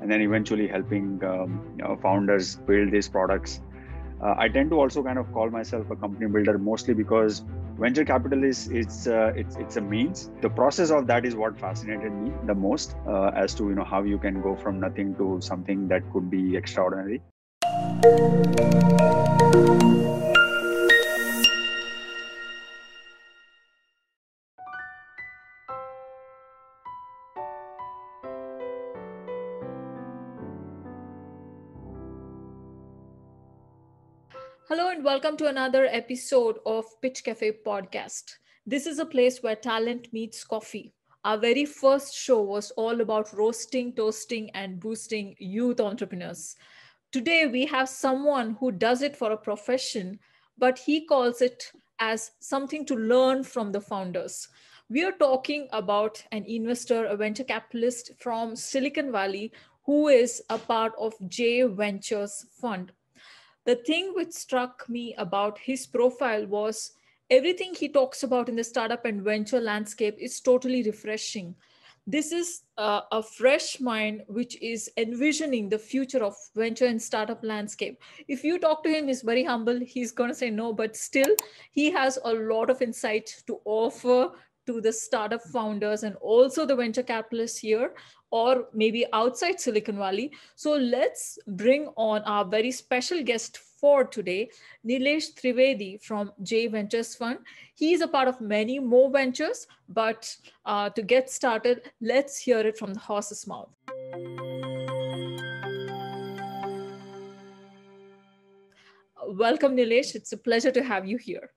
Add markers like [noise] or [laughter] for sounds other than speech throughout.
and then eventually helping um, you know, founders build these products. Uh, I tend to also kind of call myself a company builder mostly because venture capital is it's uh, it's it's a means. The process of that is what fascinated me the most uh, as to you know how you can go from nothing to something that could be extraordinary. Welcome to another episode of Pitch Cafe podcast. This is a place where talent meets coffee. Our very first show was all about roasting, toasting, and boosting youth entrepreneurs. Today, we have someone who does it for a profession, but he calls it as something to learn from the founders. We are talking about an investor, a venture capitalist from Silicon Valley, who is a part of J Ventures Fund the thing which struck me about his profile was everything he talks about in the startup and venture landscape is totally refreshing. This is uh, a fresh mind which is envisioning the future of venture and startup landscape. If you talk to him he's very humble. He's going to say no but still he has a lot of insight to offer to the startup founders and also the venture capitalists here or maybe outside Silicon Valley. So let's bring on our very special guest for today, Nilesh Trivedi from J Ventures Fund. He's a part of many more ventures, but uh, to get started, let's hear it from the horse's mouth. Welcome, Nilesh. It's a pleasure to have you here.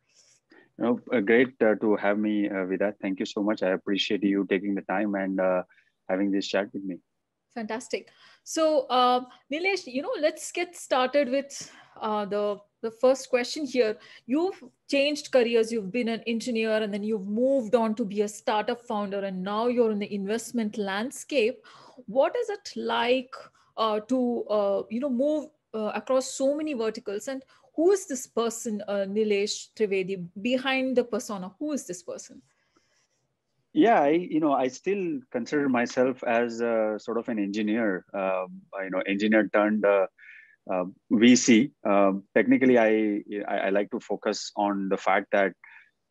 No, uh, great uh, to have me, uh, Vida. Thank you so much. I appreciate you taking the time and uh, having this chat with me. Fantastic. So, uh, Nilesh, you know, let's get started with uh, the the first question here. You've changed careers. You've been an engineer, and then you've moved on to be a startup founder, and now you're in the investment landscape. What is it like uh, to you know move across so many verticals? And who is this person, uh, Nilesh Trivedi, behind the persona? Who is this person? yeah i you know i still consider myself as a, sort of an engineer uh, you know engineer turned uh, uh, vc um, technically I, I, I like to focus on the fact that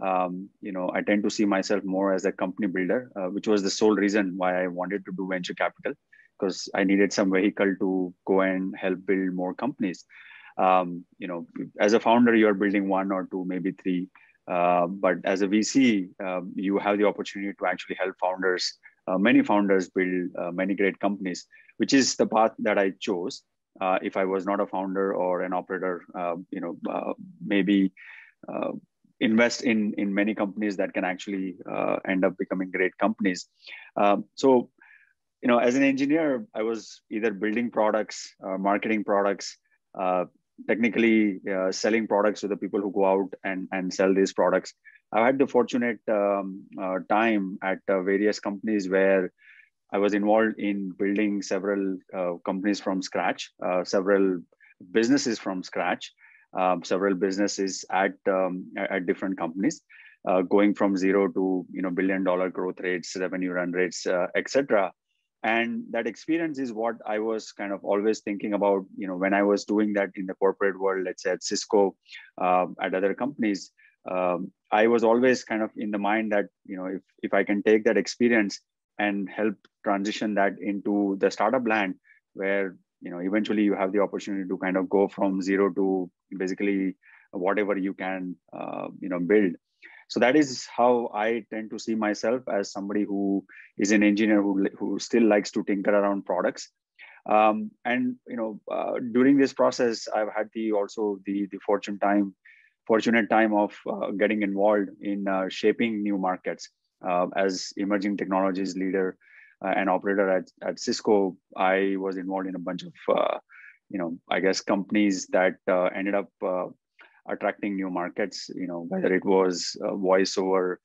um, you know i tend to see myself more as a company builder uh, which was the sole reason why i wanted to do venture capital because i needed some vehicle to go and help build more companies um, you know as a founder you're building one or two maybe three uh, but as a VC, um, you have the opportunity to actually help founders, uh, many founders build uh, many great companies, which is the path that I chose. Uh, if I was not a founder or an operator, uh, you know, maybe invest in in many companies that can actually end up becoming great companies. Um, so, you know, as an engineer, I was either building products, marketing products, technically uh, selling products to the people who go out and, and sell these products. I've had the fortunate um, uh, time at uh, various companies where I was involved in building several uh, companies from scratch, uh, several businesses from scratch, um, several businesses at um, at different companies, uh, going from zero to you know billion dollar growth rates, revenue run rates, etc and that experience is what i was kind of always thinking about you know when i was doing that in the corporate world let's say at cisco uh, at other companies. Um, i was always kind of in the mind that you know if, if i can take that experience and help transition that into the startup land where you know eventually you have the opportunity to kind of go from zero to basically whatever you can uh, you know build so that is how i tend to see myself as somebody who is an engineer who, who still likes to tinker around products. Um, and you know uh, during this process i've had the also the the fortune time fortunate time of uh, getting involved in uh, shaping new markets. Uh, as emerging technologies leader uh, and operator at, at cisco i was involved in a bunch of uh, you know i guess companies that ended up attracting new markets, you know, whether it was uh, voice over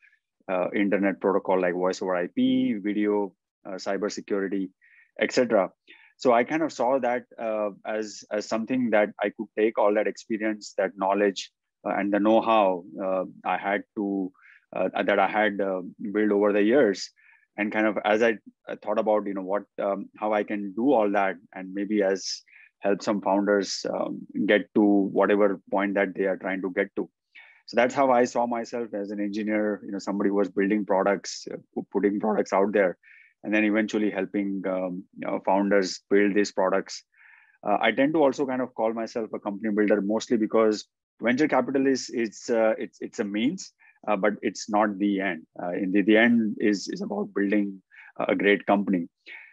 uh, internet protocol like voice over IP, video, uh, cybersecurity, etc. So I kind of saw that uh, as, as something that I could take all that experience, that knowledge, uh, and the know-how uh, I had to that I had built over the years, and kind of as I, I thought about you know what um, how I can do all that and maybe as help some founders um, get to whatever point that they are trying to get to. So that's how I saw myself as an engineer, you know, somebody who was building products, uh, putting products out there, and then eventually helping um, you know, founders build these products. Uh, I tend to also kind of call myself a company builder mostly because venture capital is it's uh, it's it's a means, uh, but it's not the end. Uh, in the, the end is is about building a great company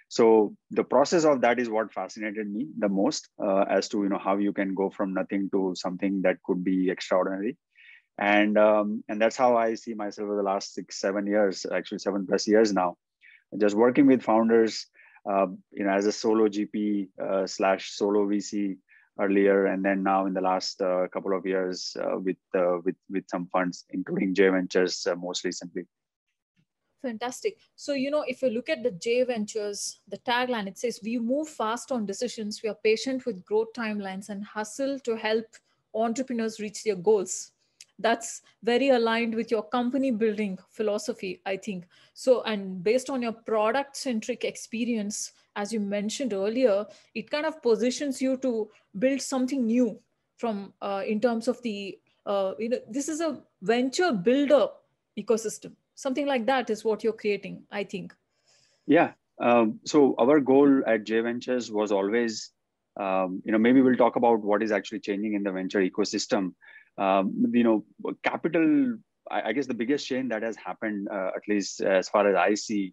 so the process of that is what fascinated me the most uh, as to you know how you can go from nothing to something that could be extraordinary. And um, and that's how i see myself over the last six seven years actually seven plus years now just working with founders uh, you know as a solo gp uh, slash solo vc earlier and then now in the last uh, couple of years uh, with uh, with with some funds including j ventures most recently Fantastic. So, you know, if you look at the J Ventures, the tagline, it says, We move fast on decisions, we are patient with growth timelines, and hustle to help entrepreneurs reach their goals. That's very aligned with your company building philosophy, I think. So, and based on your product centric experience, as you mentioned earlier, it kind of positions you to build something new from uh, in terms of the, uh, you know, this is a venture builder ecosystem something like that is what you're creating i think. Yeah. Um, so our goal at j ventures was always um, you know maybe we'll talk about what is actually changing in the venture ecosystem. Um, you know capital I, I, guess the biggest change that has happened uh, at least as far as i see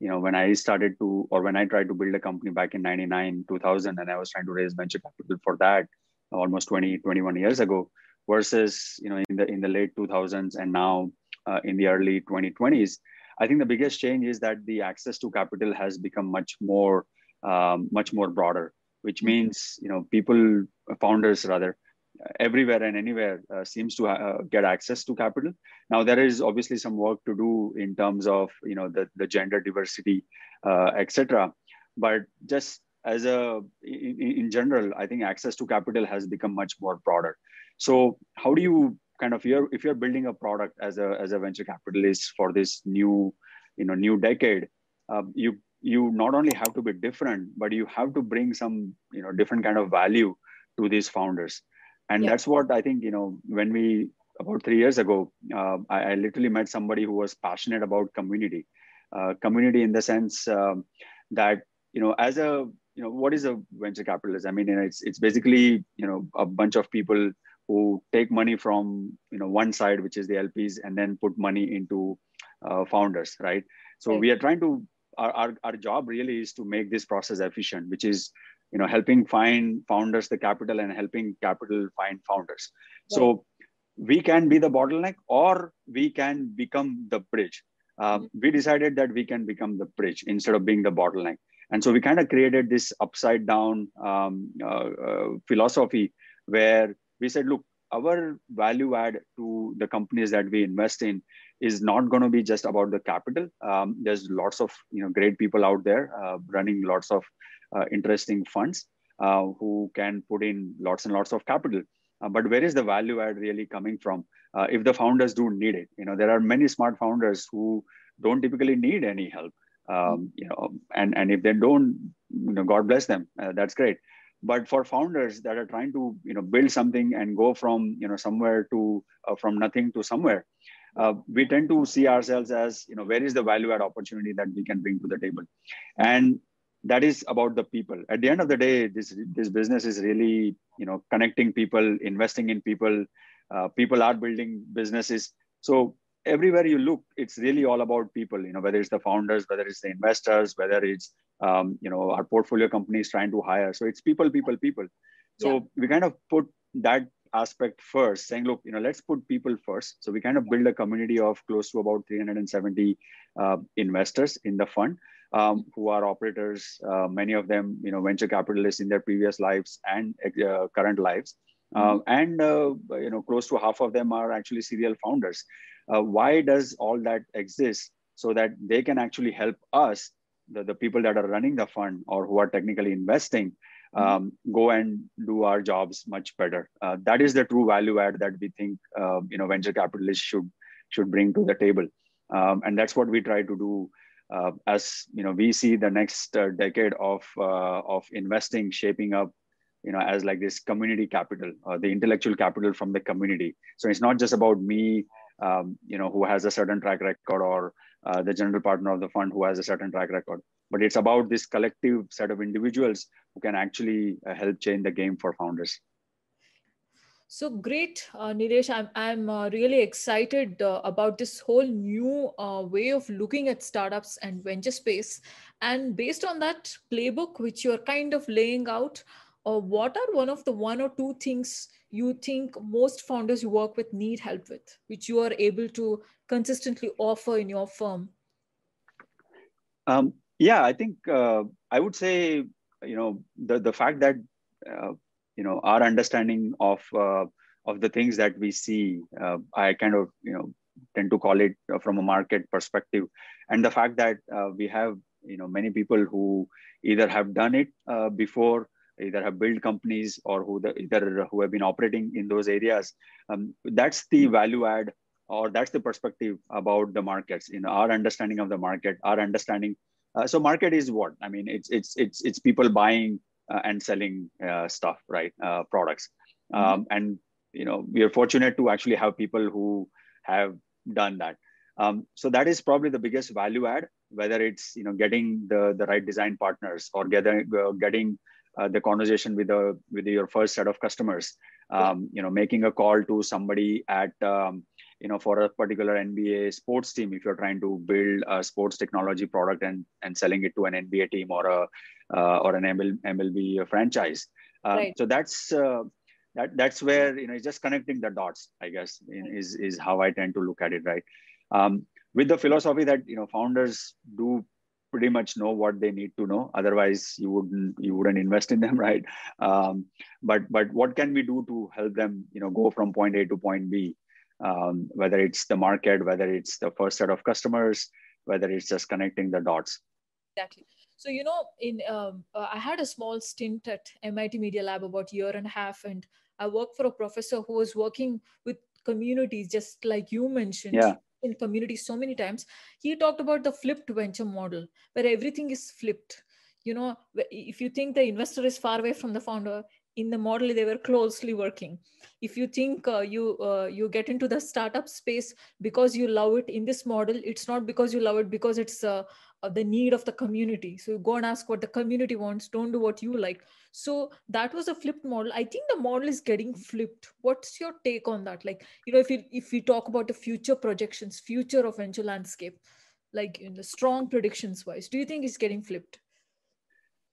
you know when i started to or when i tried to build a company back in 99 2000 and i was trying to raise venture capital for that almost 20 21 years ago versus you know in the in the late 2000s and now uh, in the early 2020s, I think the biggest change is that the access to capital has become much more, um, much more broader, which mm-hmm. means you know people, founders rather, everywhere and anywhere uh, seems to uh, get access to capital. Now there is obviously some work to do in terms of you know the, the gender diversity, uh, etc. But just as a in, in general, I think access to capital has become much more broader. So how do you kind of you're if you're building a product as a as a venture capitalist for this new you know new decade um, you you not only have to be different but you have to bring some you know different kind of value to these founders and yeah. that's what i think you know when we about three years ago uh, I, I, literally met somebody who was passionate about community uh, community in the sense um, that you know as a you know what is a venture capitalist i mean you it's it's basically you know a bunch of people who take money from you know one side which is the lps and then put money into uh, founders right so right. we are trying to our, our, our job really is to make this process efficient which is you know helping find founders the capital and helping capital find founders right. so we can be the bottleneck or we can become the bridge uh, mm-hmm. we decided that we can become the bridge instead of being the bottleneck and so we kind of created this upside down um, uh, uh philosophy where we said, look, our value add to the companies that we invest in is not going to be just about the capital. Um, there's lots of you know great people out there uh, running lots of uh, interesting funds uh, who can put in lots and lots of capital. Uh, but where is the value add really coming from? Uh, if the founders do need it, you know there are many smart founders who don't typically need any help. Um, you know, and and if they don't, you know, God bless them. Uh, that's great but for founders that are trying to you know build something and go from you know somewhere to uh, from nothing to somewhere uh, we tend to see ourselves as you know where is the value add opportunity that we can bring to the table. And that is about the people. At the end of the day this this business is really you know connecting people investing in people. Uh, people are building businesses. So everywhere you look it's really all about people you know whether it's the founders whether it's the investors whether it's um, you know our portfolio companies trying to hire. So it's people people people. So yeah. we kind of put that aspect first saying look you know let's put people first. So we kind of build a community of close to about 370 uh, investors in the fund um, who are operators uh, many of them you know venture capitalists in their previous lives and uh, current lives mm-hmm. and uh, you know close to half of them are actually serial founders uh, why does all that exist so that they can actually help us the, the people that are running the fund or who are technically investing mm-hmm. um, go and do our jobs much better uh, that is the true value add that we think uh, you know venture capitalists should should bring to the table um, and that's what we try to do uh, as you know, we see the next uh, decade of uh, of investing shaping up, you know, as like this community capital, or the intellectual capital from the community. So it's not just about me, um, you know, who has a certain track record, or uh, the general partner of the fund who has a certain track record, but it's about this collective set of individuals who can actually uh, help change the game for founders. So great, uh. I'm, I'm uh, really excited uh, about this whole new uh, way of looking at startups and venture space. And based on that playbook, which you're kind of laying out, uh, what are one of the one or two things you think most founders you work with need help with, which you are able to consistently offer in your firm? Um, yeah, I think uh, I would say, you know, the, the fact that you know our understanding of uh, of the things that we see uh, i kind of you know tend to call it uh, from a market perspective and the fact that uh, we have you know many people who either have done it uh, before either have built companies or who the, either who have been operating in those areas um, that's the value add or that's the perspective about the markets you know our understanding of the market our understanding uh, so market is what i mean it's it's it's it's people buying uh, and selling uh, stuff, right? Uh, products. Mm-hmm. Um, and you know, we are fortunate to actually have people who have done that. Um, so that is probably the biggest value add, whether it's you know getting the the right design partners or getting uh, getting uh, the conversation with the with your first set of customers. Um, you know, making a call to somebody at um, you know for a particular nba sports team if you're trying to build a sports technology product and and selling it to an nba team or a uh, or an ML, mlb franchise um, right. so that's uh, that that's where you know it's just connecting the dots i guess is is how i tend to look at it right um, with the philosophy that you know founders do pretty much know what they need to know otherwise you wouldn't you wouldn't invest in them [laughs] right um, but but what can we do to help them you know go from point a to point b um, whether it's the market, whether it's the first set of customers, whether it's just connecting the dots. Exactly. So you know, in um, uh, I had a small stint at MIT Media Lab about a year and a half, and I worked for a professor who was working with communities, just like you mentioned. Yeah. In communities, so many times he talked about the flipped venture model, where everything is flipped. You know, if you think the investor is far away from the founder, in the model they were closely working if you think uh, you uh, you get into the startup space because you love it in this model it's not because you love it because it's uh, the need of the community. So go and ask what the community wants don't do what you like. So that was a flipped model. I think the model is getting flipped. What's your take on that? Like you know if you if we talk about the future projections future of venture landscape like in the strong predictions wise do you think it's getting flipped?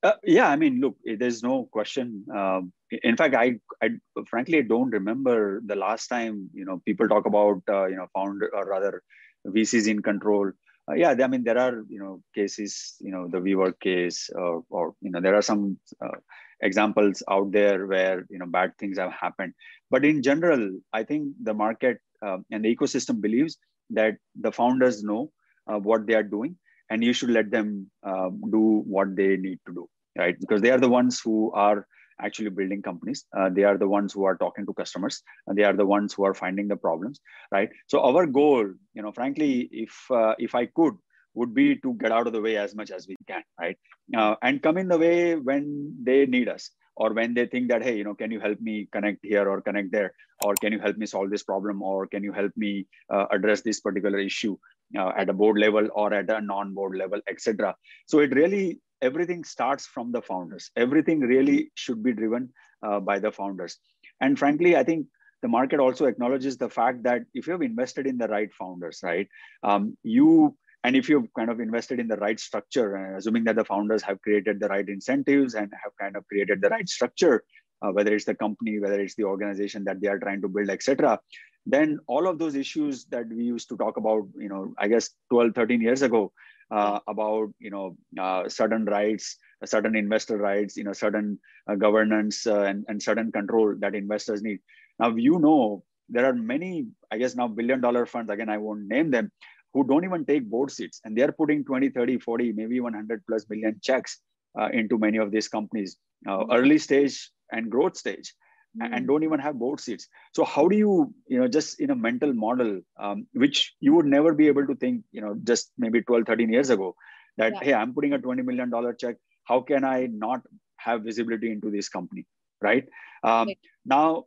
Uh, yeah, I mean, look, there's no question. Um, in fact, I, I frankly don't remember the last time you know people talk about uh, you know founder or rather VCs in control. Uh, yeah, I mean there are you know cases, you know the WeWork case, or, or you know there are some uh, examples out there where you know bad things have happened. But in general, I think the market um, and the ecosystem believes that the founders know uh, what they are doing and you should let them uh, do what they need to do right because they are the ones who are actually building companies. Uh, they are the ones who are talking to customers. And they are the ones who are finding the problems right? So our goal you know frankly if uh, if i could would be to get out of the way as much as we can right? Uh, and come in the way when they need us or when they think that hey you know can you help me connect here or connect there? Or can you help me solve this problem? Or can you help me uh, address this particular issue uh, at a board level or at a non-board level, etc. So it really everything starts from the founders. Everything really should be driven uh, by the founders. And frankly, I think the market also acknowledges the fact that if you have invested in the right founders, right, um, you and if you've kind of invested in the right structure, uh, assuming that the founders have created the right incentives and have kind of created the right structure, uh, whether it's the company, whether it's the organization that they are trying to build, etc., then all of those issues that we used to talk about, you know, I guess 12, 13 years ago, uh, about you know uh, certain rights, certain investor rights, you know, certain uh, governance uh, and, and certain control that investors need. Now you know there are many, I guess now billion dollar funds. Again, I won't name them, who don't even take board seats, and they're putting 20, 30, 40, maybe 100 plus million checks uh, into many of these companies, uh, early stage and growth stage. Mm. and don't even have board seats so how do you you know just in a mental model um, which you would never be able to think you know just maybe 12 13 years ago that yeah. hey i'm putting a 20 million dollar check how can i not have visibility into this company right um, okay. now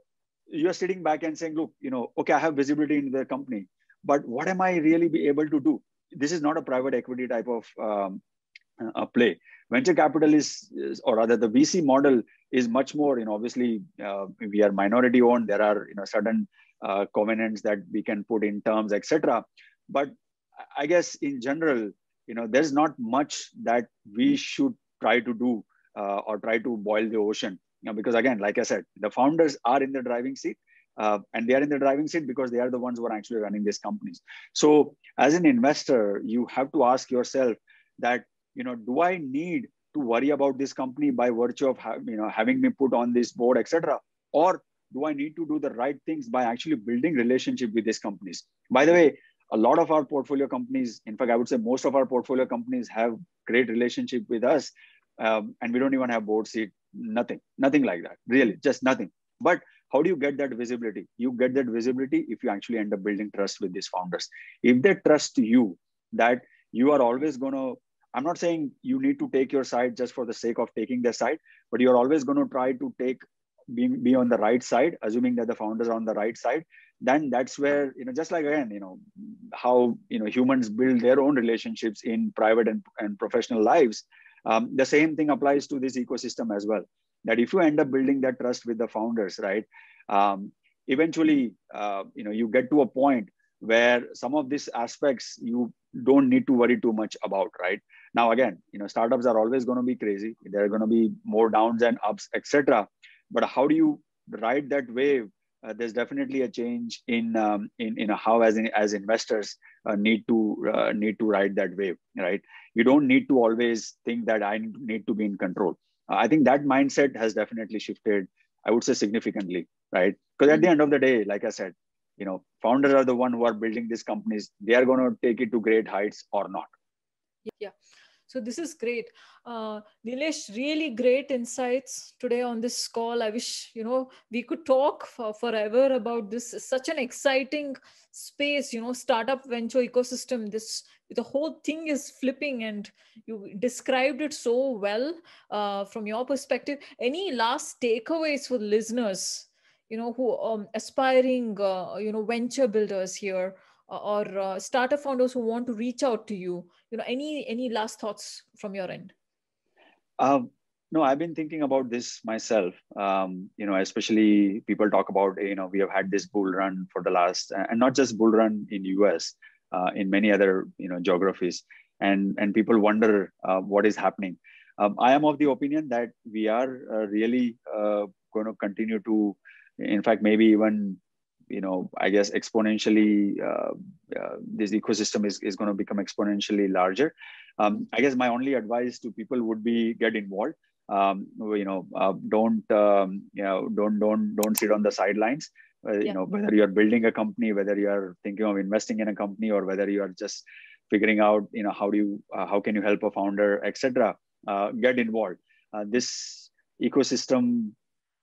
you're sitting back and saying look you know okay i have visibility in the company but what am i really be able to do this is not a private equity type of um, a play. Venture capital is, is, or rather the vc model is much more you know obviously uh, we are minority owned. There are you know certain uh, covenants that we can put in terms etc but i guess in general you know there's not much that we should try to do uh, or try to boil the ocean. You know, because again like i said the founders are in the driving seat uh, and they are in the driving seat because they are the ones who are actually running these companies. So as an investor you have to ask yourself that you know do i need to worry about this company by virtue of you know having me put on this board etc or do i need to do the right things by actually building relationship with these companies? By the way a lot of our portfolio companies in fact i would say most of our portfolio companies have great relationship with us um, and we don't even have board seat nothing nothing like that really just nothing. But how do you get that visibility? You get that visibility if you actually end up building trust with these founders. If they trust you that you are always going to I'm not saying you need to take your side just for the sake of taking their side, but you're always going to try to take be, be on the right side, assuming that the founders are on the right side. Then that's where you know, just like again, you know, how you know humans build their own relationships in private and, and professional lives. Um, the same thing applies to this ecosystem as well. That if you end up building that trust with the founders, right? Um, eventually, uh, you know, you get to a point where some of these aspects you don't need to worry too much about, right? Now, again, you know, startups are always going to be crazy. There are going to be more downs and ups, etc. But how do you ride that wave? Uh, there's definitely a change in um, in in how as in, as investors uh, need to uh, need to ride that wave, right? You don't need to always think that I need to be in control. Uh, I think that mindset has definitely shifted. I would say significantly, right? Because at the end of the day, like I said, you know founders are the one who are building these companies they are going to take it to great heights or not yeah so this is great. Uh, nilesh really great insights today on this call. I wish you know we could talk for forever about this. Such an exciting space you know startup venture ecosystem. This the whole thing is flipping and you described it so well uh, from your perspective. Any last takeaways for listeners you know who um, aspiring uh, you know venture builders here or uh, startup founders who want to reach out to you you know any any last thoughts from your end? Um, no i've been thinking about this myself. Um, you know especially people talk about you know we have had this bull run for the last and not just bull run in us uh, in many other you know geographies. And and people wonder uh, what is happening. Um, i am of the opinion that we are uh, really going to continue to in fact maybe even you know i guess exponentially uh, uh, this ecosystem is, is going to become exponentially larger. Um, i guess my only advice to people would be get involved. Um, you know uh, don't um, you know don't don't don't sit on the sidelines. Uh, yeah. you know whether you're building a company whether you're thinking of investing in a company or whether you are just figuring out you know how do you uh, how can you help a founder etc uh, get involved. This ecosystem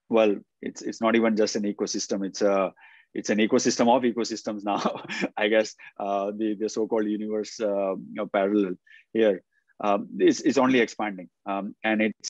well it's it's not even just an ecosystem. It's a it's an ecosystem of ecosystems now [laughs] i guess uh, the the so-called universe uh, you know, parallel here. Um, is, is only expanding. Um, and it's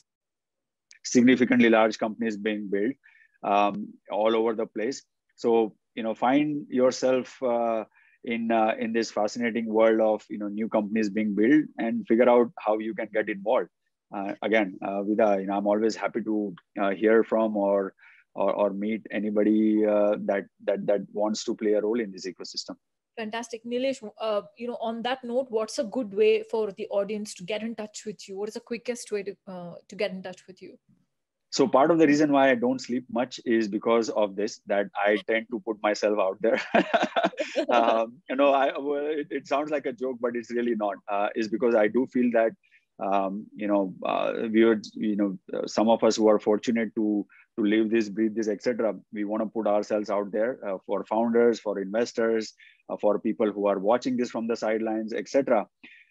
significantly large companies being built um, all over the place. So you know find yourself uh, in uh, in this fascinating world of you know new companies being built and figure out how you can get involved. Uh, again, uh, Vida, you know, I'm always happy to hear from or or, or meet anybody uh, that that that wants to play a role in this ecosystem. Fantastic, Nilesh. Uh, you know, on that note, what's a good way for the audience to get in touch with you? What is the quickest way to uh, to get in touch with you? So part of the reason why I don't sleep much is because of this. That I tend to put myself out there. [laughs] um, you know, I well, it, it, sounds like a joke, but it's really not. is because I do feel that um, you know, uh, we you know, uh, some of us who are fortunate to to live this, breathe this, etc. We want to put ourselves out there uh, for founders, for investors, uh, for people who are watching this from the sidelines, etc.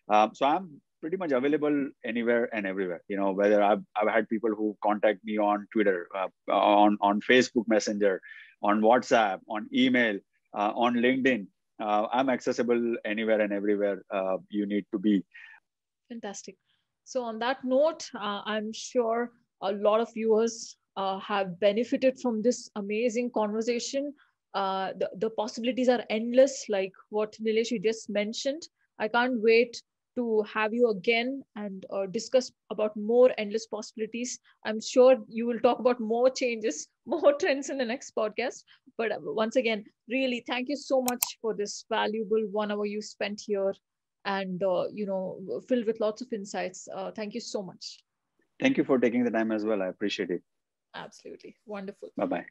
Um, so I'm pretty much available anywhere and everywhere. You know, whether I've, I've had people who contact me on Twitter, uh, on, on Facebook Messenger, on WhatsApp, on email, uh, on LinkedIn. Uh, I'm accessible anywhere and everywhere uh, you need to be. Fantastic. So, on that note, uh, I'm sure a lot of viewers uh, have benefited from this amazing conversation. Uh, the, the possibilities are endless, like what Nilesh just mentioned. I can't wait to have you again and uh, discuss about more endless possibilities. I'm sure you will talk about more changes, [laughs] more trends in the next podcast. But uh, once again, really, thank you so much for this valuable one hour you spent here and uh, you know filled with lots of insights. Uh, thank you so much. Thank you for taking the time as well. I appreciate it. Absolutely wonderful. Bye bye.